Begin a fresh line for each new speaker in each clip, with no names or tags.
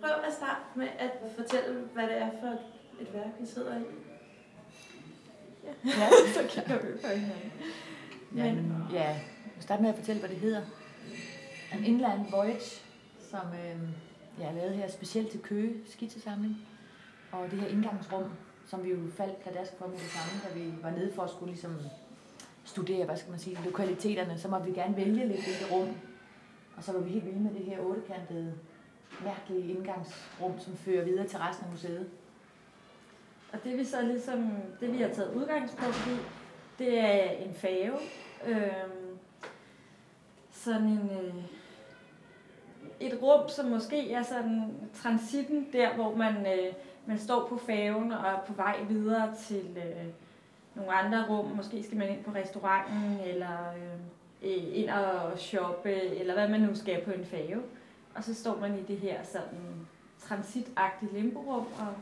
Prøv at starte med at fortælle, hvad det er for et værk, vi sidder i.
Ja, så kigger vi på hinanden. Ja, men, ja, jeg starte med at fortælle, hvad det hedder. An Inland Voyage, som øh, jeg har lavet her specielt til Køge skitsesamling. Og det her indgangsrum, som vi jo faldt pladask for med det samme, da vi var nede for at skulle ligesom studere, hvad skal man sige, lokaliteterne, så måtte vi gerne vælge lidt hvilket rum. Og så var vi helt vilde med det her ottekantede, mærkelige indgangsrum, som fører videre til resten af museet.
Og det vi så ligesom, det vi har taget udgangspunkt i, det er en fave. Øh, sådan en, øh, et rum, som måske er sådan transitten der, hvor man, øh, man står på faven og er på vej videre til øh, nogle andre rum. Måske skal man ind på restauranten, eller øh, ind og shoppe, eller hvad man nu skal på en fave. Og så står man i det her sådan transitagtige limborum og,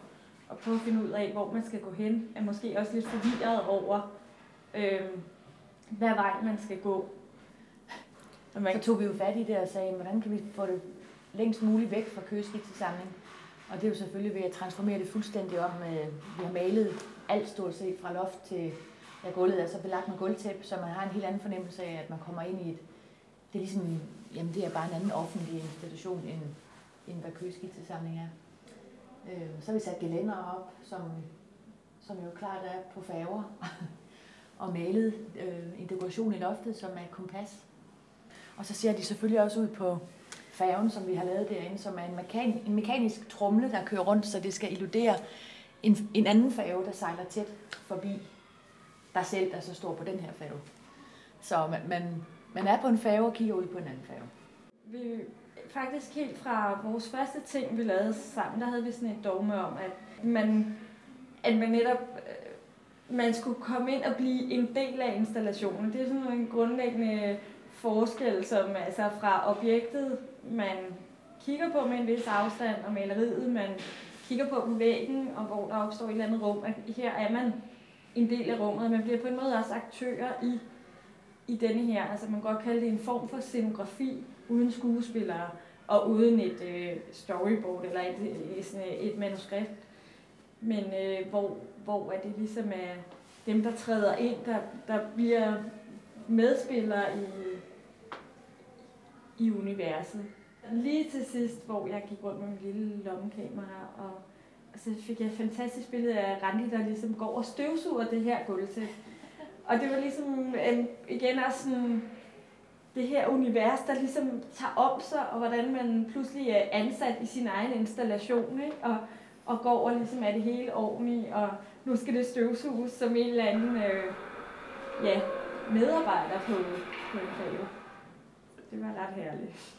og prøver at finde ud af, hvor man skal gå hen. Er måske også lidt forvirret over, øh, hvad vej man skal gå.
Og man... Så tog vi jo fat i det og sagde, hvordan kan vi få det længst muligt væk fra køgeskitsesamling. Og det er jo selvfølgelig ved at transformere det fuldstændig om. Vi har malet alt stort set fra loft til ja, gulvet er så belagt med gulvtæppe, så man har en helt anden fornemmelse af, at man kommer ind i et, det er ligesom, jamen det er bare en anden offentlig institution, end, end hvad køgeskitsesamling er. Øh, så har vi sat gelænder op, som, som jo klart er på færger, og malet øh, en dekoration i loftet, som er et kompas. Og så ser de selvfølgelig også ud på færgen, som vi har lavet derinde, som er en, mekan, en mekanisk trumle, der kører rundt, så det skal illudere en, en anden færge, der sejler tæt forbi der selv, der så står på den her færge. Så man, man, man er på en færge og kigger ud på en anden færge.
Vi, faktisk helt fra vores første ting, vi lavede sammen, der havde vi sådan et dogme om, at man, at man netop øh, man skulle komme ind og blive en del af installationen. Det er sådan en grundlæggende forskel, som altså fra objektet, man kigger på med en vis afstand, og maleriet, man kigger på på væggen, og hvor der opstår et eller andet rum, at her er man en del af rummet, og man bliver på en måde også aktører i, i denne her. Altså man kan godt kalde det en form for scenografi, uden skuespillere, og uden et øh, storyboard eller et, øh, et, øh, et manuskript. Men øh, hvor, hvor er det ligesom er dem, der træder ind, der, der bliver medspillere i, i universet. Lige til sidst, hvor jeg gik rundt med min lille lommekamera, og, og så fik jeg et fantastisk billede af Randi, der ligesom går og støvsuger det her gulvtæppe. Og det var ligesom en, igen også sådan, det her univers, der ligesom tager om sig, og hvordan man pludselig er ansat i sin egen installation, ikke? Og, og går og ligesom er det hele ordentligt, og nu skal det støvsuges som en eller anden øh, ja, medarbejder på, på en fag. Det var ret herligt.